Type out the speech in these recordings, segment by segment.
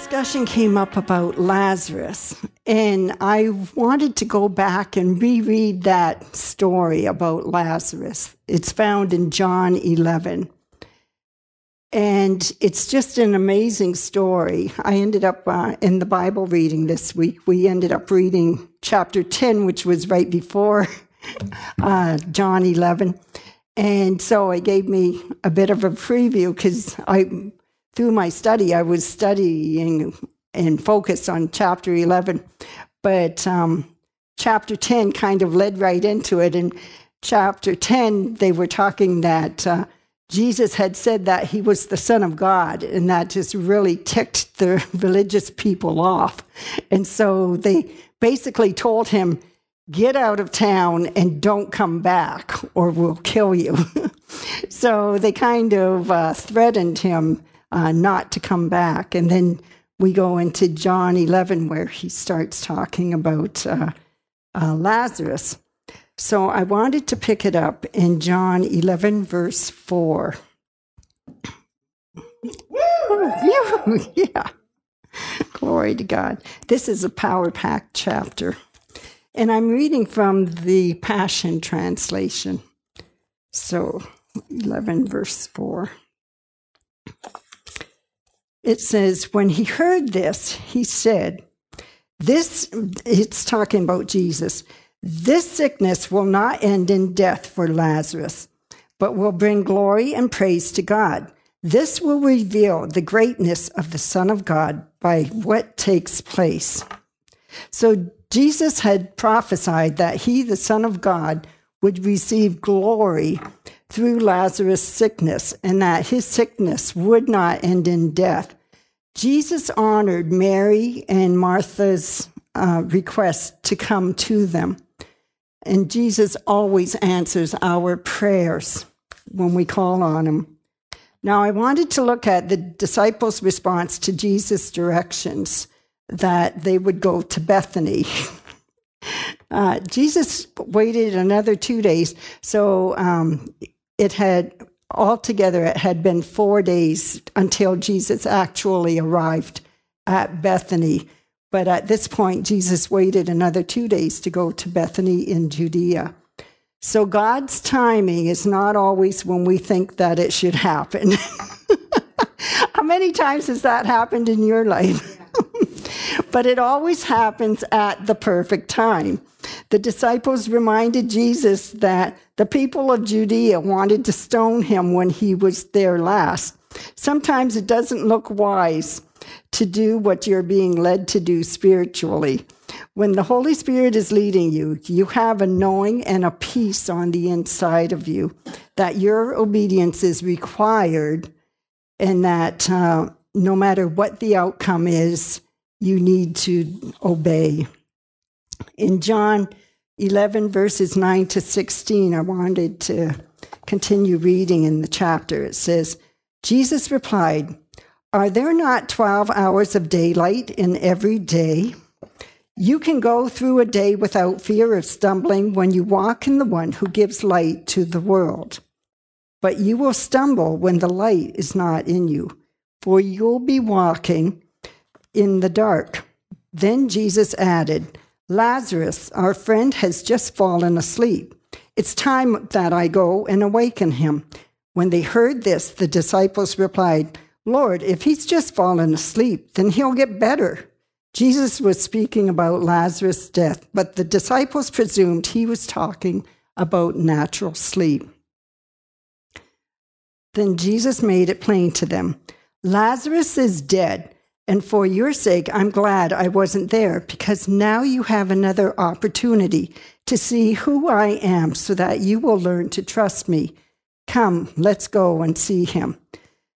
discussion came up about Lazarus, and I wanted to go back and reread that story about Lazarus. It's found in John 11. And it's just an amazing story. I ended up uh, in the Bible reading this week. We ended up reading chapter 10, which was right before uh, John 11. And so it gave me a bit of a preview because I, through my study, I was studying and focused on chapter 11. But um, chapter 10 kind of led right into it. And chapter 10, they were talking that. Uh, Jesus had said that he was the Son of God, and that just really ticked the religious people off. And so they basically told him, Get out of town and don't come back, or we'll kill you. so they kind of uh, threatened him uh, not to come back. And then we go into John 11, where he starts talking about uh, uh Lazarus. So I wanted to pick it up in John 11, verse 4. yeah. Glory to God. This is a power packed chapter. And I'm reading from the Passion Translation. So 11, verse 4. It says, When he heard this, he said, This, it's talking about Jesus. This sickness will not end in death for Lazarus, but will bring glory and praise to God. This will reveal the greatness of the Son of God by what takes place. So Jesus had prophesied that he, the Son of God, would receive glory through Lazarus' sickness and that his sickness would not end in death. Jesus honored Mary and Martha's uh, request to come to them. And Jesus always answers our prayers when we call on him. Now, I wanted to look at the disciples' response to Jesus' directions that they would go to Bethany. uh, Jesus waited another two days, so um, it had altogether it had been four days until Jesus actually arrived at Bethany. But at this point, Jesus waited another two days to go to Bethany in Judea. So God's timing is not always when we think that it should happen. How many times has that happened in your life? but it always happens at the perfect time. The disciples reminded Jesus that the people of Judea wanted to stone him when he was there last. Sometimes it doesn't look wise to do what you're being led to do spiritually. When the Holy Spirit is leading you, you have a knowing and a peace on the inside of you that your obedience is required and that uh, no matter what the outcome is, you need to obey. In John 11, verses 9 to 16, I wanted to continue reading in the chapter. It says, Jesus replied, are there not 12 hours of daylight in every day? You can go through a day without fear of stumbling when you walk in the one who gives light to the world. But you will stumble when the light is not in you, for you'll be walking in the dark. Then Jesus added, Lazarus, our friend, has just fallen asleep. It's time that I go and awaken him. When they heard this, the disciples replied, Lord, if he's just fallen asleep, then he'll get better. Jesus was speaking about Lazarus' death, but the disciples presumed he was talking about natural sleep. Then Jesus made it plain to them Lazarus is dead, and for your sake, I'm glad I wasn't there, because now you have another opportunity to see who I am so that you will learn to trust me. Come, let's go and see him.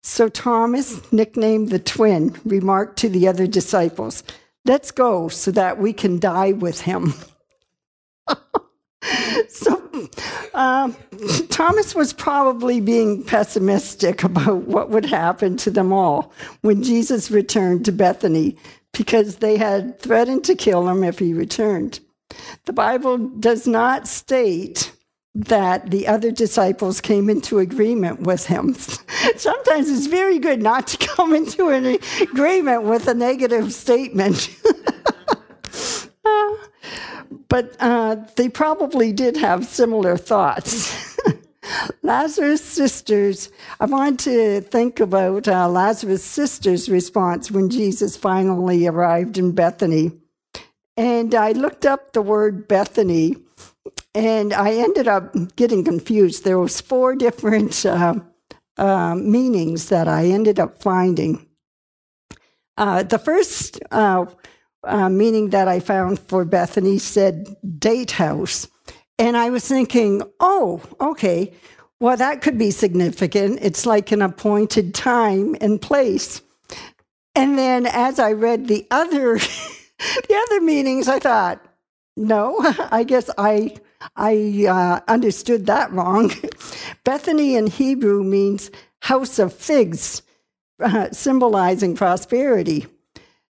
So Thomas, nicknamed the twin, remarked to the other disciples, Let's go so that we can die with him. so uh, Thomas was probably being pessimistic about what would happen to them all when Jesus returned to Bethany because they had threatened to kill him if he returned. The Bible does not state that the other disciples came into agreement with him. Sometimes it's very good not to come into an agreement with a negative statement. uh, but uh, they probably did have similar thoughts. Lazarus' sisters, I want to think about uh, Lazarus' sisters' response when Jesus finally arrived in Bethany. And I looked up the word Bethany, and I ended up getting confused. There was four different uh, uh, meanings that I ended up finding. Uh, the first uh, meaning that I found for Bethany said date house. And I was thinking, oh, okay, well, that could be significant. It's like an appointed time and place. And then as I read the other the other meanings, I thought, no, I guess I I uh, understood that wrong. Bethany in Hebrew means house of figs, uh, symbolizing prosperity.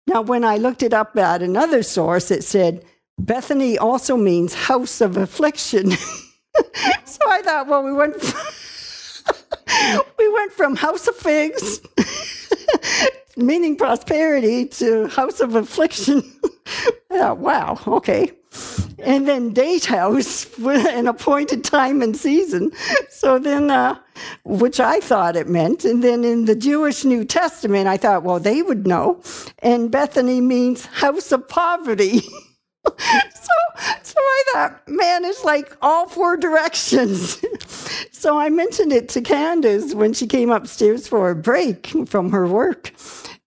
Now, when I looked it up at another source, it said Bethany also means house of affliction. so I thought, well, we went from, we went from house of figs, meaning prosperity, to house of affliction. I thought, wow, okay and then date house an appointed time and season. So then, uh, which I thought it meant. And then in the Jewish New Testament, I thought, well, they would know. And Bethany means house of poverty. so, so I thought, man, it's like all four directions. so I mentioned it to Candace when she came upstairs for a break from her work.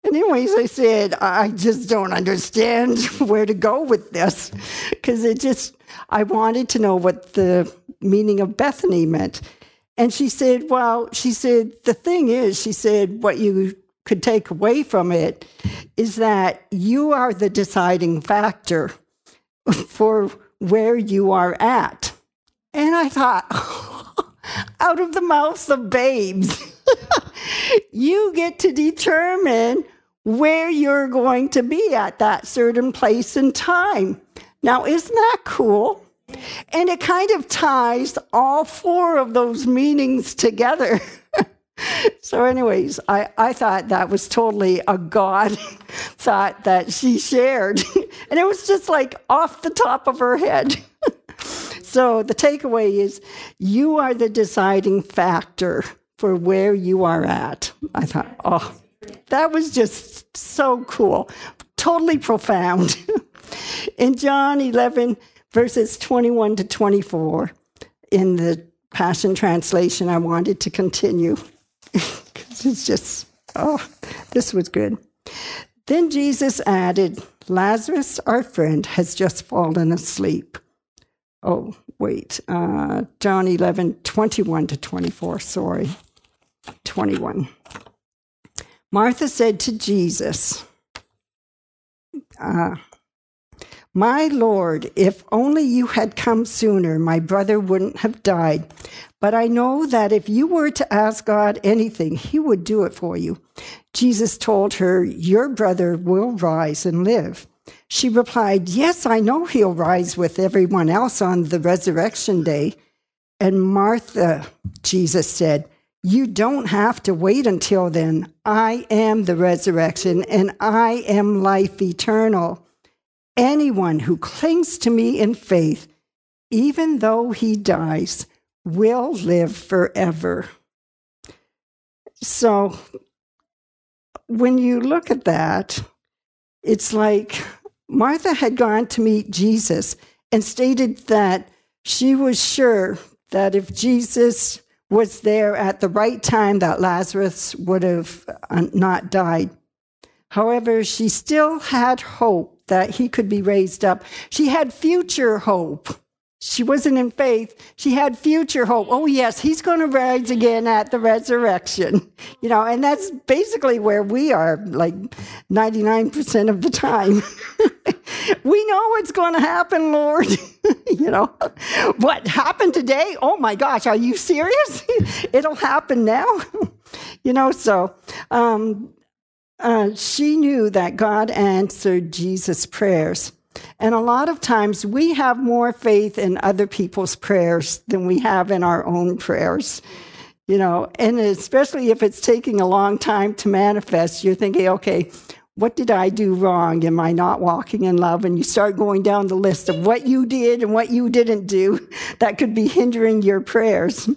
Anyways, I said, I just don't understand where to go with this because it just, I wanted to know what the meaning of Bethany meant. And she said, Well, she said, the thing is, she said, what you could take away from it is that you are the deciding factor for where you are at. And I thought, out of the mouths of babes. You get to determine where you're going to be at that certain place and time. Now, isn't that cool? And it kind of ties all four of those meanings together. so, anyways, I, I thought that was totally a God thought that she shared. and it was just like off the top of her head. so, the takeaway is you are the deciding factor for where you are at. I thought, oh, that was just so cool, totally profound. in John 11, verses 21 to 24, in the Passion Translation, I wanted to continue because it's just, oh, this was good. Then Jesus added, Lazarus, our friend, has just fallen asleep. Oh, wait, uh, John 11, 21 to 24, sorry, 21. Martha said to Jesus, uh, My Lord, if only you had come sooner, my brother wouldn't have died. But I know that if you were to ask God anything, he would do it for you. Jesus told her, Your brother will rise and live. She replied, Yes, I know he'll rise with everyone else on the resurrection day. And Martha, Jesus said, you don't have to wait until then. I am the resurrection and I am life eternal. Anyone who clings to me in faith, even though he dies, will live forever. So when you look at that, it's like Martha had gone to meet Jesus and stated that she was sure that if Jesus was there at the right time that Lazarus would have uh, not died. However, she still had hope that he could be raised up. She had future hope. She wasn't in faith. She had future hope. Oh, yes, he's going to rise again at the resurrection. You know, and that's basically where we are like 99% of the time. we know what's going to happen, Lord. you know, what happened today? Oh my gosh, are you serious? It'll happen now. you know, so um, uh, she knew that God answered Jesus' prayers And a lot of times we have more faith in other people's prayers than we have in our own prayers. You know, and especially if it's taking a long time to manifest, you're thinking, okay, what did I do wrong? Am I not walking in love? And you start going down the list of what you did and what you didn't do that could be hindering your prayers.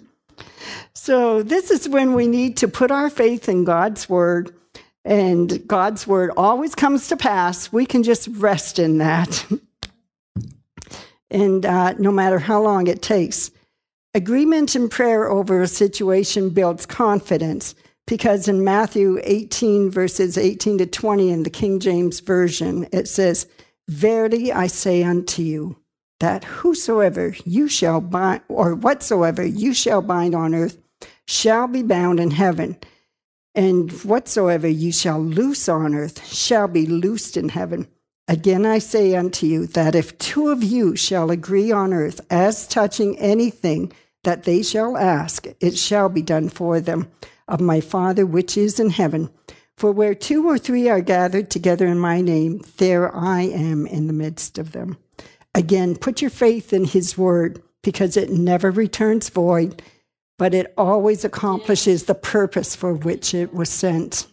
So, this is when we need to put our faith in God's word, and God's word always comes to pass. We can just rest in that. and uh, no matter how long it takes, agreement in prayer over a situation builds confidence because in Matthew 18, verses 18 to 20 in the King James Version, it says, Verily I say unto you, that whosoever you shall bind, or whatsoever you shall bind on earth, shall be bound in heaven, and whatsoever you shall loose on earth shall be loosed in heaven. Again I say unto you, that if two of you shall agree on earth as touching anything that they shall ask, it shall be done for them of my Father which is in heaven. For where two or three are gathered together in my name, there I am in the midst of them. Again, put your faith in his word because it never returns void, but it always accomplishes the purpose for which it was sent.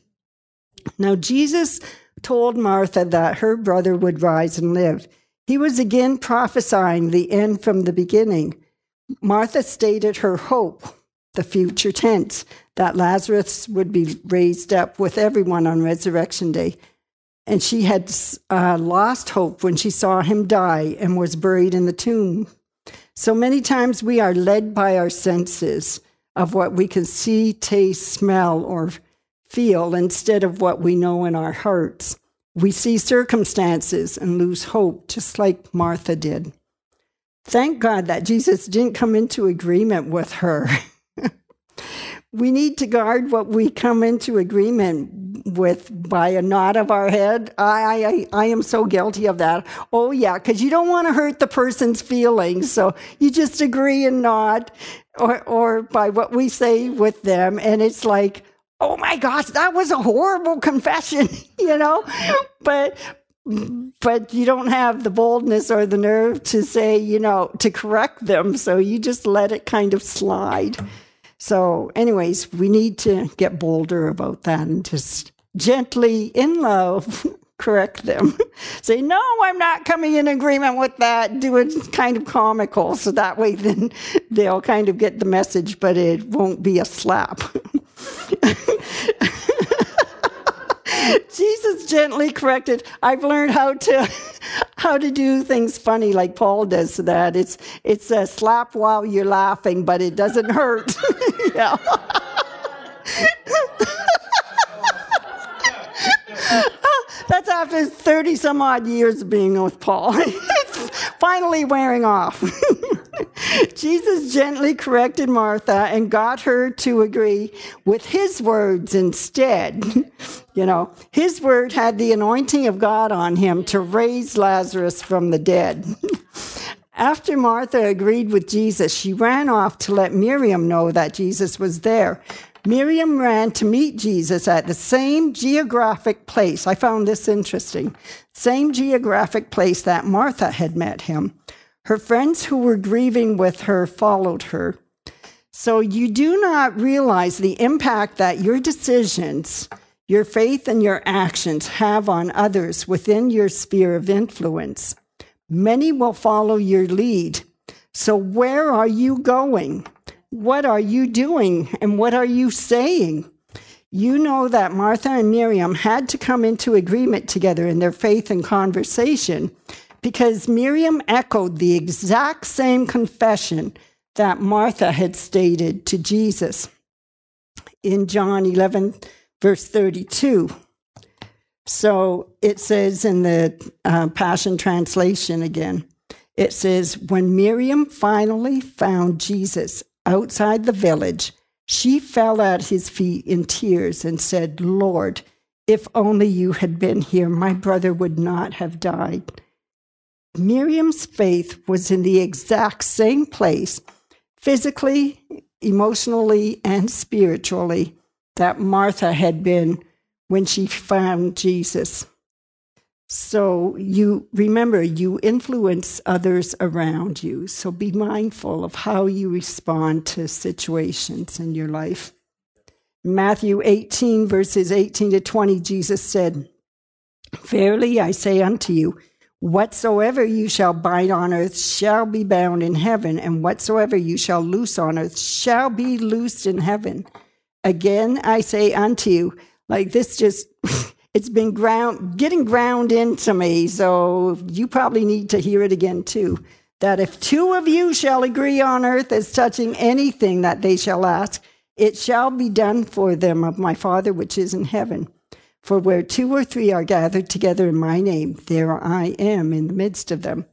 Now, Jesus told Martha that her brother would rise and live. He was again prophesying the end from the beginning. Martha stated her hope, the future tense, that Lazarus would be raised up with everyone on resurrection day. And she had uh, lost hope when she saw him die and was buried in the tomb. So many times we are led by our senses of what we can see, taste, smell, or feel instead of what we know in our hearts. We see circumstances and lose hope, just like Martha did. Thank God that Jesus didn't come into agreement with her. we need to guard what we come into agreement with by a nod of our head. I, I, I am so guilty of that. Oh, yeah, because you don't want to hurt the person's feelings. So you just agree and nod, or, or by what we say with them. And it's like, oh my gosh, that was a horrible confession, you know? But, but you don't have the boldness or the nerve to say, you know, to correct them. So you just let it kind of slide. So, anyways, we need to get bolder about that and just gently, in love, correct them. Say, no, I'm not coming in agreement with that. Do it kind of comical. So that way, then they'll kind of get the message, but it won't be a slap. Jesus gently corrected. I've learned how to how to do things funny like Paul does that. It's it's a slap while you're laughing, but it doesn't hurt. yeah. That's after 30 some odd years of being with Paul. it's finally wearing off. Jesus gently corrected Martha and got her to agree with his words instead. You know, his word had the anointing of God on him to raise Lazarus from the dead. After Martha agreed with Jesus, she ran off to let Miriam know that Jesus was there. Miriam ran to meet Jesus at the same geographic place. I found this interesting. Same geographic place that Martha had met him. Her friends who were grieving with her followed her. So you do not realize the impact that your decisions, your faith, and your actions have on others within your sphere of influence. Many will follow your lead. So, where are you going? What are you doing? And what are you saying? You know that Martha and Miriam had to come into agreement together in their faith and conversation because Miriam echoed the exact same confession that Martha had stated to Jesus in John 11, verse 32. So it says in the uh, Passion Translation again, it says, When Miriam finally found Jesus outside the village, she fell at his feet in tears and said, Lord, if only you had been here, my brother would not have died. Miriam's faith was in the exact same place, physically, emotionally, and spiritually, that Martha had been when she found Jesus. So you remember, you influence others around you. So be mindful of how you respond to situations in your life. Matthew 18, verses 18 to 20, Jesus said, Verily I say unto you, whatsoever you shall bind on earth shall be bound in heaven, and whatsoever you shall loose on earth shall be loosed in heaven. Again I say unto you, like this just it's been ground getting ground into me so you probably need to hear it again too that if two of you shall agree on earth as touching anything that they shall ask it shall be done for them of my father which is in heaven. For where two or three are gathered together in my name there i am in the midst of them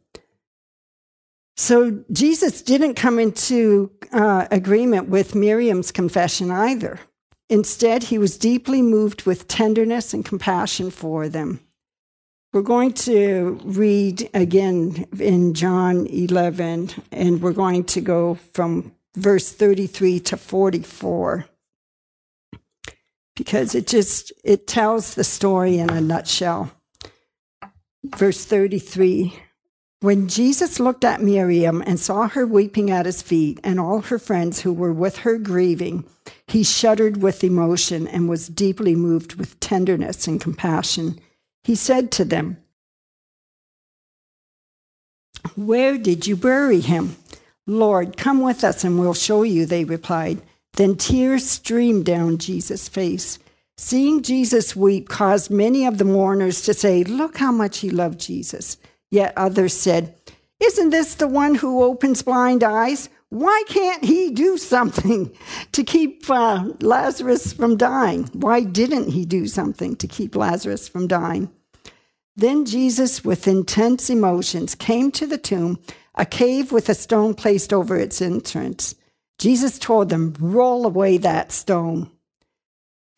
so jesus didn't come into uh, agreement with miriam's confession either. Instead, he was deeply moved with tenderness and compassion for them. We're going to read again in John 11, and we're going to go from verse 33 to 44 because it just it tells the story in a nutshell. Verse 33 when jesus looked at miriam and saw her weeping at his feet and all her friends who were with her grieving he shuddered with emotion and was deeply moved with tenderness and compassion. He said to them, Where did you bury him? Lord, come with us and we'll show you, they replied. Then tears streamed down Jesus' face. Seeing Jesus weep caused many of the mourners to say, Look how much he loved Jesus. Yet others said, Isn't this the one who opens blind eyes? why can't he do something to keep uh, Lazarus from dying? Why didn't he do something to keep Lazarus from dying? Then Jesus, with intense emotions, came to the tomb, a cave with a stone placed over its entrance. Jesus told them, Roll away that stone.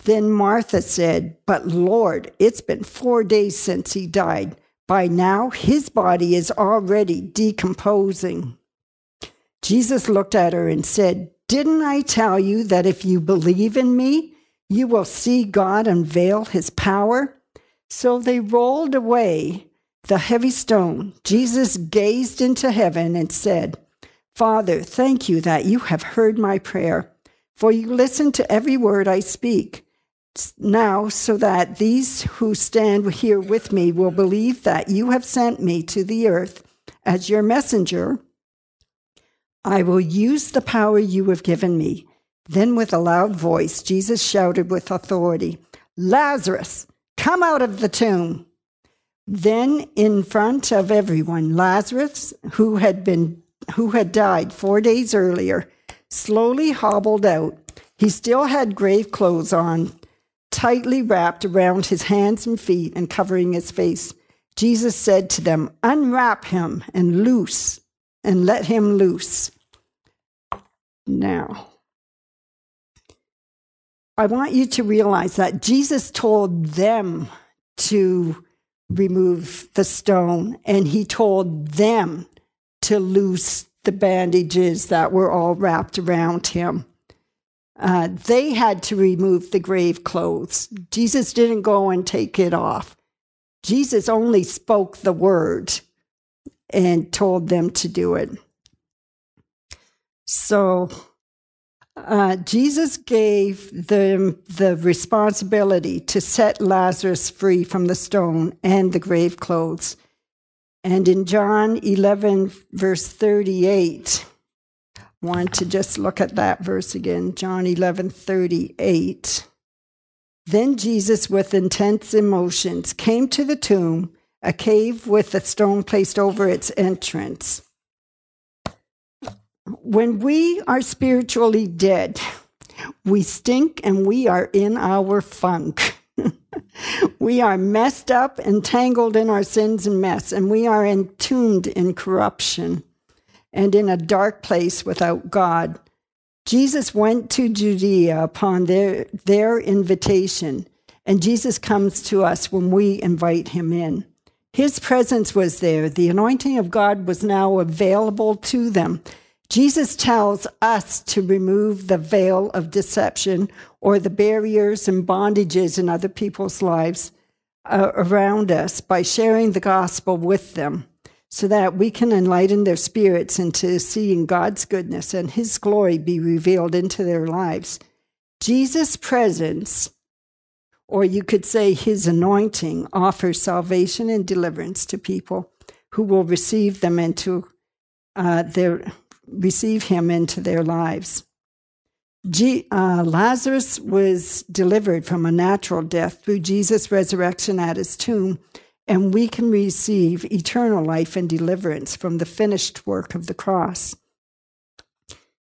Then Martha said, But Lord, it's been four days since he died. By now, his body is already decomposing. Jesus looked at her and said, Didn't I tell you that if you believe in me, you will see God unveil his power? So they rolled away the heavy stone. Jesus gazed into heaven and said, Father, thank you that you have heard my prayer, for you listen to every word I speak. Now, so that these who stand here with me will believe that you have sent me to the earth as your messenger I will use the power you have given me. Then, with a loud voice, Jesus shouted with authority, Lazarus, come out of the tomb. Then, in front of everyone, Lazarus, who had been who had died four days earlier, slowly hobbled out. He still had grave clothes on, tightly wrapped around his hands and feet and covering his face. Jesus said to them, Unwrap him and loose and let him loose. Now, I want you to realize that Jesus told them to remove the stone, and he told them to loose the bandages that were all wrapped around him. Uh, they had to remove the grave clothes. Jesus didn't go and take it off. Jesus only spoke the word and told them to do it. So uh, Jesus gave them the responsibility to set Lazarus free from the stone and the grave clothes. And in John 11, verse 38, I want to just look at that verse again. John 11, 38. Then Jesus, with intense emotions, came to the tomb a cave with a stone placed over its entrance. When we are spiritually dead, we stink and we are in our funk. we are messed up and tangled in our sins and mess, and we are entombed in corruption and in a dark place without God. Jesus went to Judea upon their, their invitation, and Jesus comes to us when we invite him in. His presence was there. The anointing of God was now available to them. Jesus tells us to remove the veil of deception or the barriers and bondages in other people's lives. uh, around us by sharing the gospel with them so that we can enlighten their spirits into seeing God's goodness and His glory be revealed into their lives. Jesus' presence, or you could say His anointing, offers salvation and deliverance to people who will receive them into uh, their receive Him into their lives. G, uh, Lazarus was delivered from a natural death through Jesus' resurrection at his tomb and we can receive eternal life and deliverance from the finished work of the cross.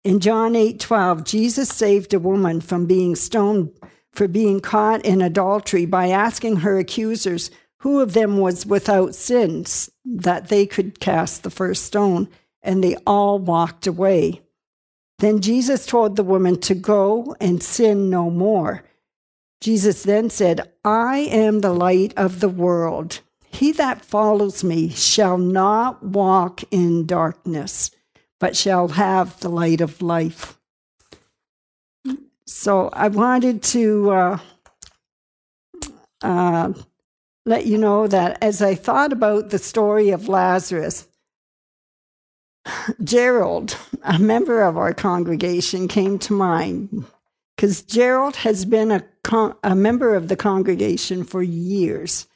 In John 8:12, Jesus saved a woman from being stoned for being caught in adultery by asking her accusers who of them was without sins that they could cast the first stone, and they all walked away. Then Jesus told the woman to go and sin no more. Jesus then said, I am the light of the world. He that follows me shall not walk in darkness, but shall have the light of life. So I wanted to uh, uh, let you know that as I thought about the story of Lazarus, Gerald, a member of our congregation, came to mind because Gerald has been a, con- a member of the congregation for years.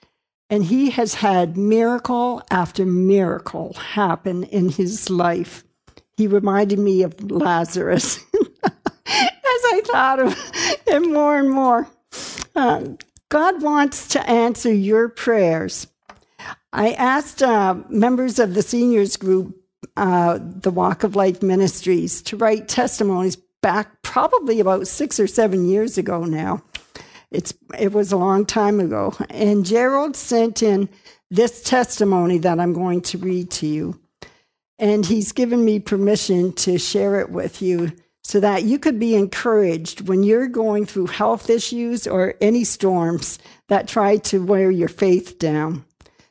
And he has had miracle after miracle happen in his life. He reminded me of Lazarus as I thought of him more and more. Uh, God wants to answer your prayers. I asked uh, members of the seniors group, uh, the Walk of Life Ministries, to write testimonies back probably about six or seven years ago now. It's it was a long time ago. And Gerald sent in this testimony that I'm going to read to you. And he's given me permission to share it with you so that you could be encouraged when you're going through health issues or any storms that try to wear your faith down.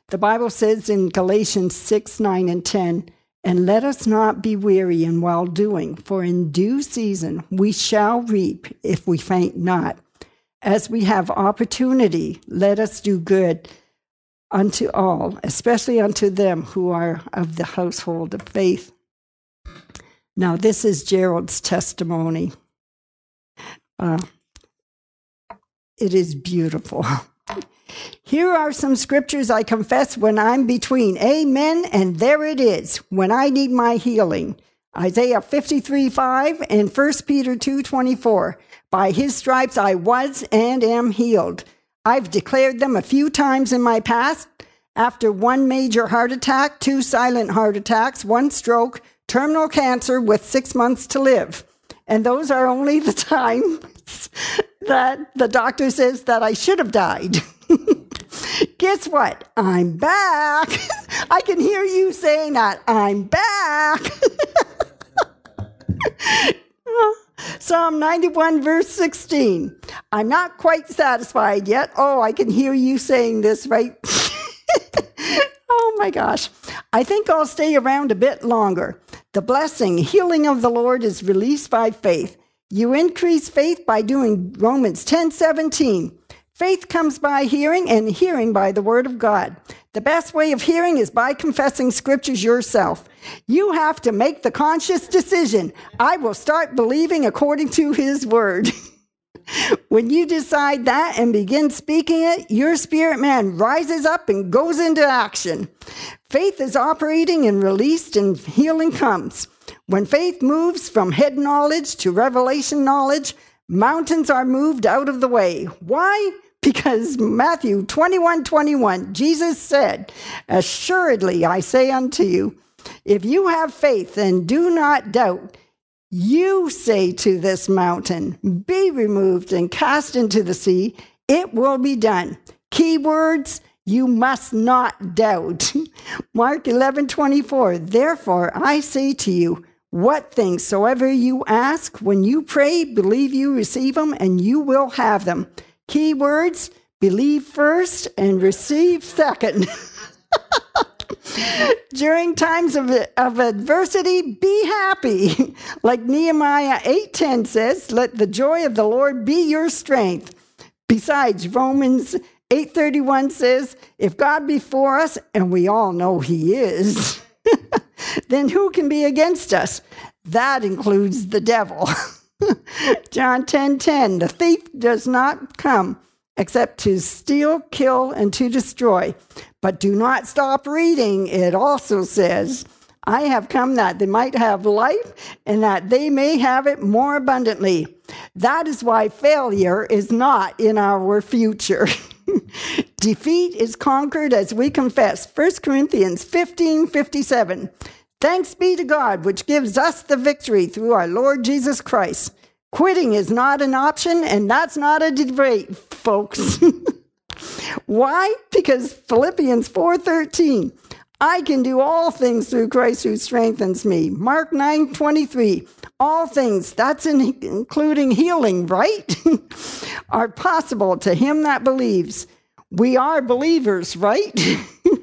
The Bible says in Galatians 6, 9, and 10, and let us not be weary in well doing, for in due season we shall reap if we faint not. As we have opportunity, let us do good unto all, especially unto them who are of the household of faith. Now, this is Gerald's testimony. Uh, it is beautiful. Here are some scriptures I confess when I'm between amen and there it is, when I need my healing. Isaiah 53 5 and 1 Peter 2 24. By his stripes I was and am healed. I've declared them a few times in my past. After one major heart attack, two silent heart attacks, one stroke, terminal cancer with six months to live. And those are only the times that the doctor says that I should have died. Guess what? I'm back. I can hear you saying that. I'm back. Psalm 91, verse 16. I'm not quite satisfied yet. Oh, I can hear you saying this, right? oh my gosh. I think I'll stay around a bit longer. The blessing, healing of the Lord is released by faith. You increase faith by doing Romans 10 17. Faith comes by hearing, and hearing by the word of God. The best way of hearing is by confessing scriptures yourself. You have to make the conscious decision. I will start believing according to his word. when you decide that and begin speaking it, your spirit man rises up and goes into action. Faith is operating and released, and healing comes. When faith moves from head knowledge to revelation knowledge, mountains are moved out of the way. Why? Because Matthew 21 21, Jesus said, Assuredly I say unto you, if you have faith and do not doubt, you say to this mountain, Be removed and cast into the sea, it will be done. Key words, you must not doubt. Mark 11 24, therefore I say to you, what things soever you ask, when you pray, believe you receive them, and you will have them. Keywords believe first and receive second. During times of, of adversity, be happy. like Nehemiah 8:10 says, let the joy of the Lord be your strength. Besides, Romans 831 says, If God be for us, and we all know He is, then who can be against us? That includes the devil. John 10 10, the thief does not come except to steal, kill, and to destroy. But do not stop reading. It also says, I have come that they might have life and that they may have it more abundantly. That is why failure is not in our future. Defeat is conquered as we confess. 1 Corinthians 15 57. Thanks be to God, which gives us the victory through our Lord Jesus Christ. Quitting is not an option, and that's not a debate, folks. Why? Because Philippians 4:13, I can do all things through Christ who strengthens me. Mark 9:23, all things, that's in, including healing, right? are possible to him that believes. We are believers, right?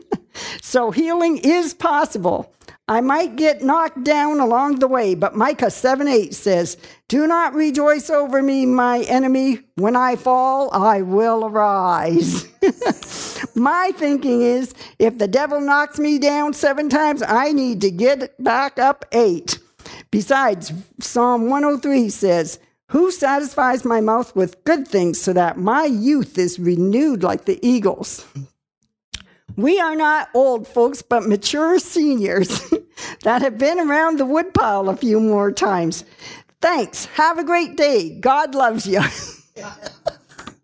so healing is possible. I might get knocked down along the way, but Micah 7 8 says, Do not rejoice over me, my enemy. When I fall, I will arise. my thinking is if the devil knocks me down seven times, I need to get back up eight. Besides, Psalm 103 says, Who satisfies my mouth with good things so that my youth is renewed like the eagles? We are not old folks, but mature seniors that have been around the woodpile a few more times. Thanks. Have a great day. God loves you.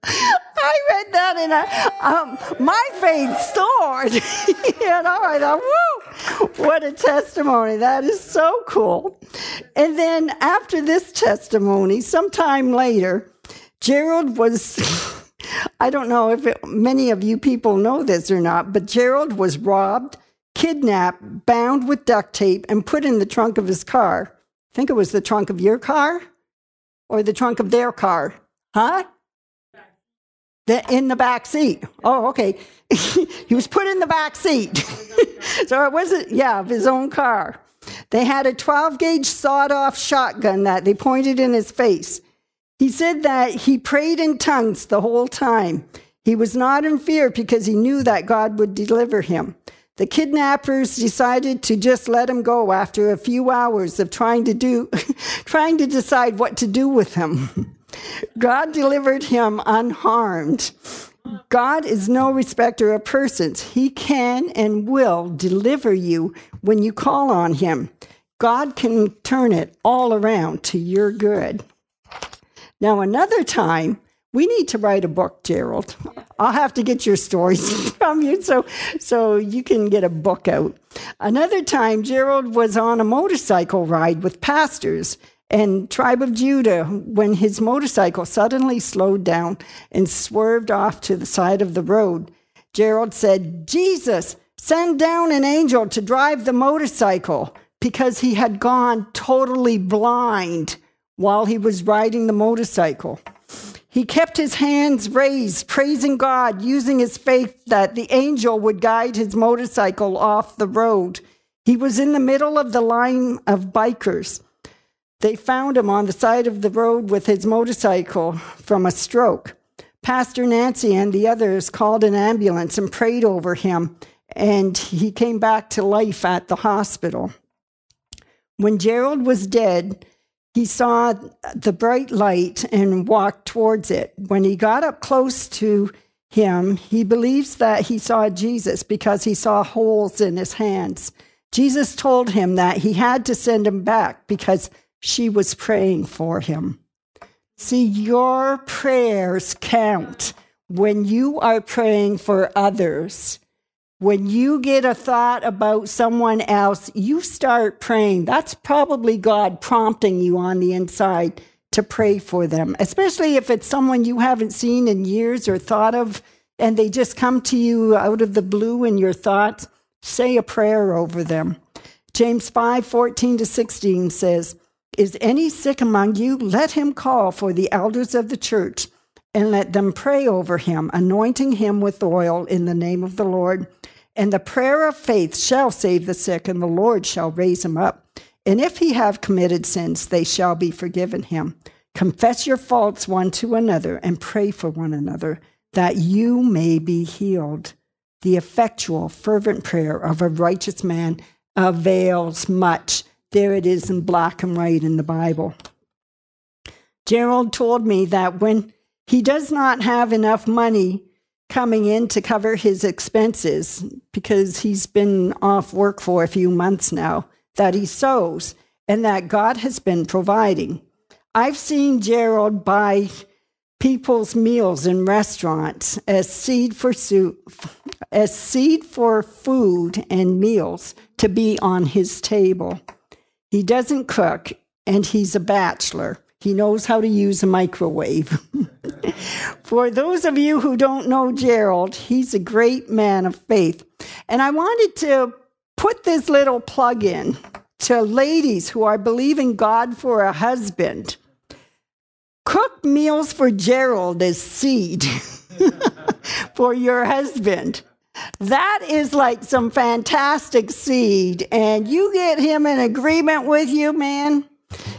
I read that in a um, my faith soared. you know, I thought, woo, what a testimony. That is so cool. And then after this testimony, sometime later, Gerald was I don't know if it, many of you people know this or not, but Gerald was robbed, kidnapped, bound with duct tape, and put in the trunk of his car. I think it was the trunk of your car or the trunk of their car. Huh? The, in the back seat. Oh, okay. he was put in the back seat. so it wasn't, yeah, of his own car. They had a 12 gauge sawed off shotgun that they pointed in his face. He said that he prayed in tongues the whole time. He was not in fear because he knew that God would deliver him. The kidnappers decided to just let him go after a few hours of trying to do trying to decide what to do with him. God delivered him unharmed. God is no respecter of persons. He can and will deliver you when you call on him. God can turn it all around to your good. Now, another time, we need to write a book, Gerald. I'll have to get your stories from you so, so you can get a book out. Another time, Gerald was on a motorcycle ride with pastors and Tribe of Judah when his motorcycle suddenly slowed down and swerved off to the side of the road. Gerald said, Jesus, send down an angel to drive the motorcycle because he had gone totally blind while he was riding the motorcycle. He kept his hands raised, praising God, using his faith that the angel would guide his motorcycle off the road. He was in the middle of the line of bikers. They found him on the side of the road with his motorcycle from a stroke. Pastor Nancy and the others called an ambulance and prayed over him, and he came back to life at the hospital. When Gerald was dead, he saw the bright light and walked towards it. When he got up close to him, he believes that he saw Jesus because he saw holes in his hands. Jesus told him that he had to send him back because she was praying for him. See, your prayers count when you are praying for others. When you get a thought about someone else, you start praying. That's probably God prompting you on the inside to pray for them, especially if it's someone you haven't seen in years or thought of, and they just come to you out of the blue in your thoughts. Say a prayer over them. James 5 14 to 16 says, Is any sick among you? Let him call for the elders of the church and let them pray over him, anointing him with oil in the name of the Lord. And the prayer of faith shall save the sick, and the Lord shall raise him up. And if he have committed sins, they shall be forgiven him. Confess your faults one to another and pray for one another that you may be healed. The effectual, fervent prayer of a righteous man avails much. There it is in black and white in the Bible. Gerald told me that when he does not have enough money coming in to cover his expenses because he's been off work for a few months now, that he sows and that God has been providing. I've seen Gerald buy people's meals in restaurants as seed for soup, as seed for food and meals to be on his table. He doesn't cook and he's a bachelor. He knows how to use a microwave. For those of you who don't know Gerald, he's a great man of faith. And I wanted to put this little plug in to ladies who are believing God for a husband. Cook meals for Gerald as seed for your husband. That is like some fantastic seed. And you get him in agreement with you, man,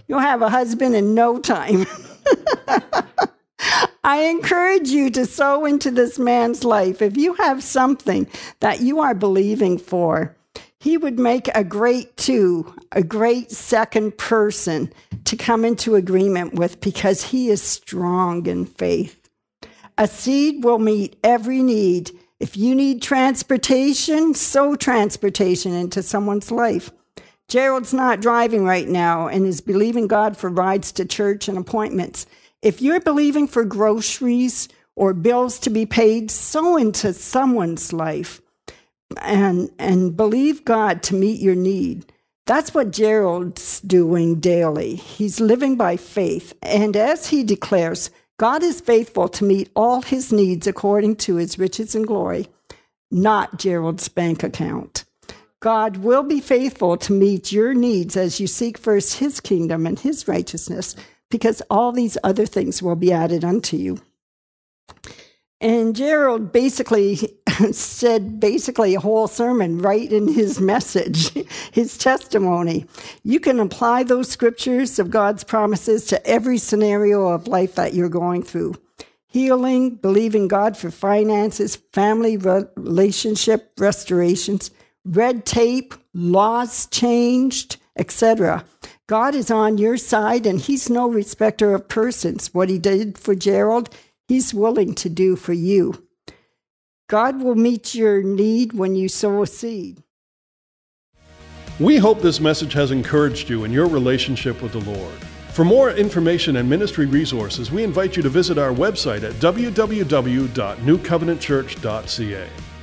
you'll have a husband in no time. I encourage you to sow into this man's life. If you have something that you are believing for, he would make a great two, a great second person to come into agreement with because he is strong in faith. A seed will meet every need. If you need transportation, sow transportation into someone's life. Gerald's not driving right now and is believing God for rides to church and appointments. If you're believing for groceries or bills to be paid, sow into someone's life and and believe God to meet your need. That's what Gerald's doing daily. He's living by faith, and as he declares, God is faithful to meet all his needs according to his riches and glory, not Gerald's bank account. God will be faithful to meet your needs as you seek first his kingdom and his righteousness, because all these other things will be added unto you. And Gerald basically said basically a whole sermon right in his message, his testimony. You can apply those scriptures of God's promises to every scenario of life that you're going through. Healing, believing God for finances, family relationship restorations, red tape, laws changed, etc. God is on your side and he's no respecter of persons. What he did for Gerald, He's willing to do for you. God will meet your need when you sow a seed. We hope this message has encouraged you in your relationship with the Lord. For more information and ministry resources, we invite you to visit our website at www.newcovenantchurch.ca.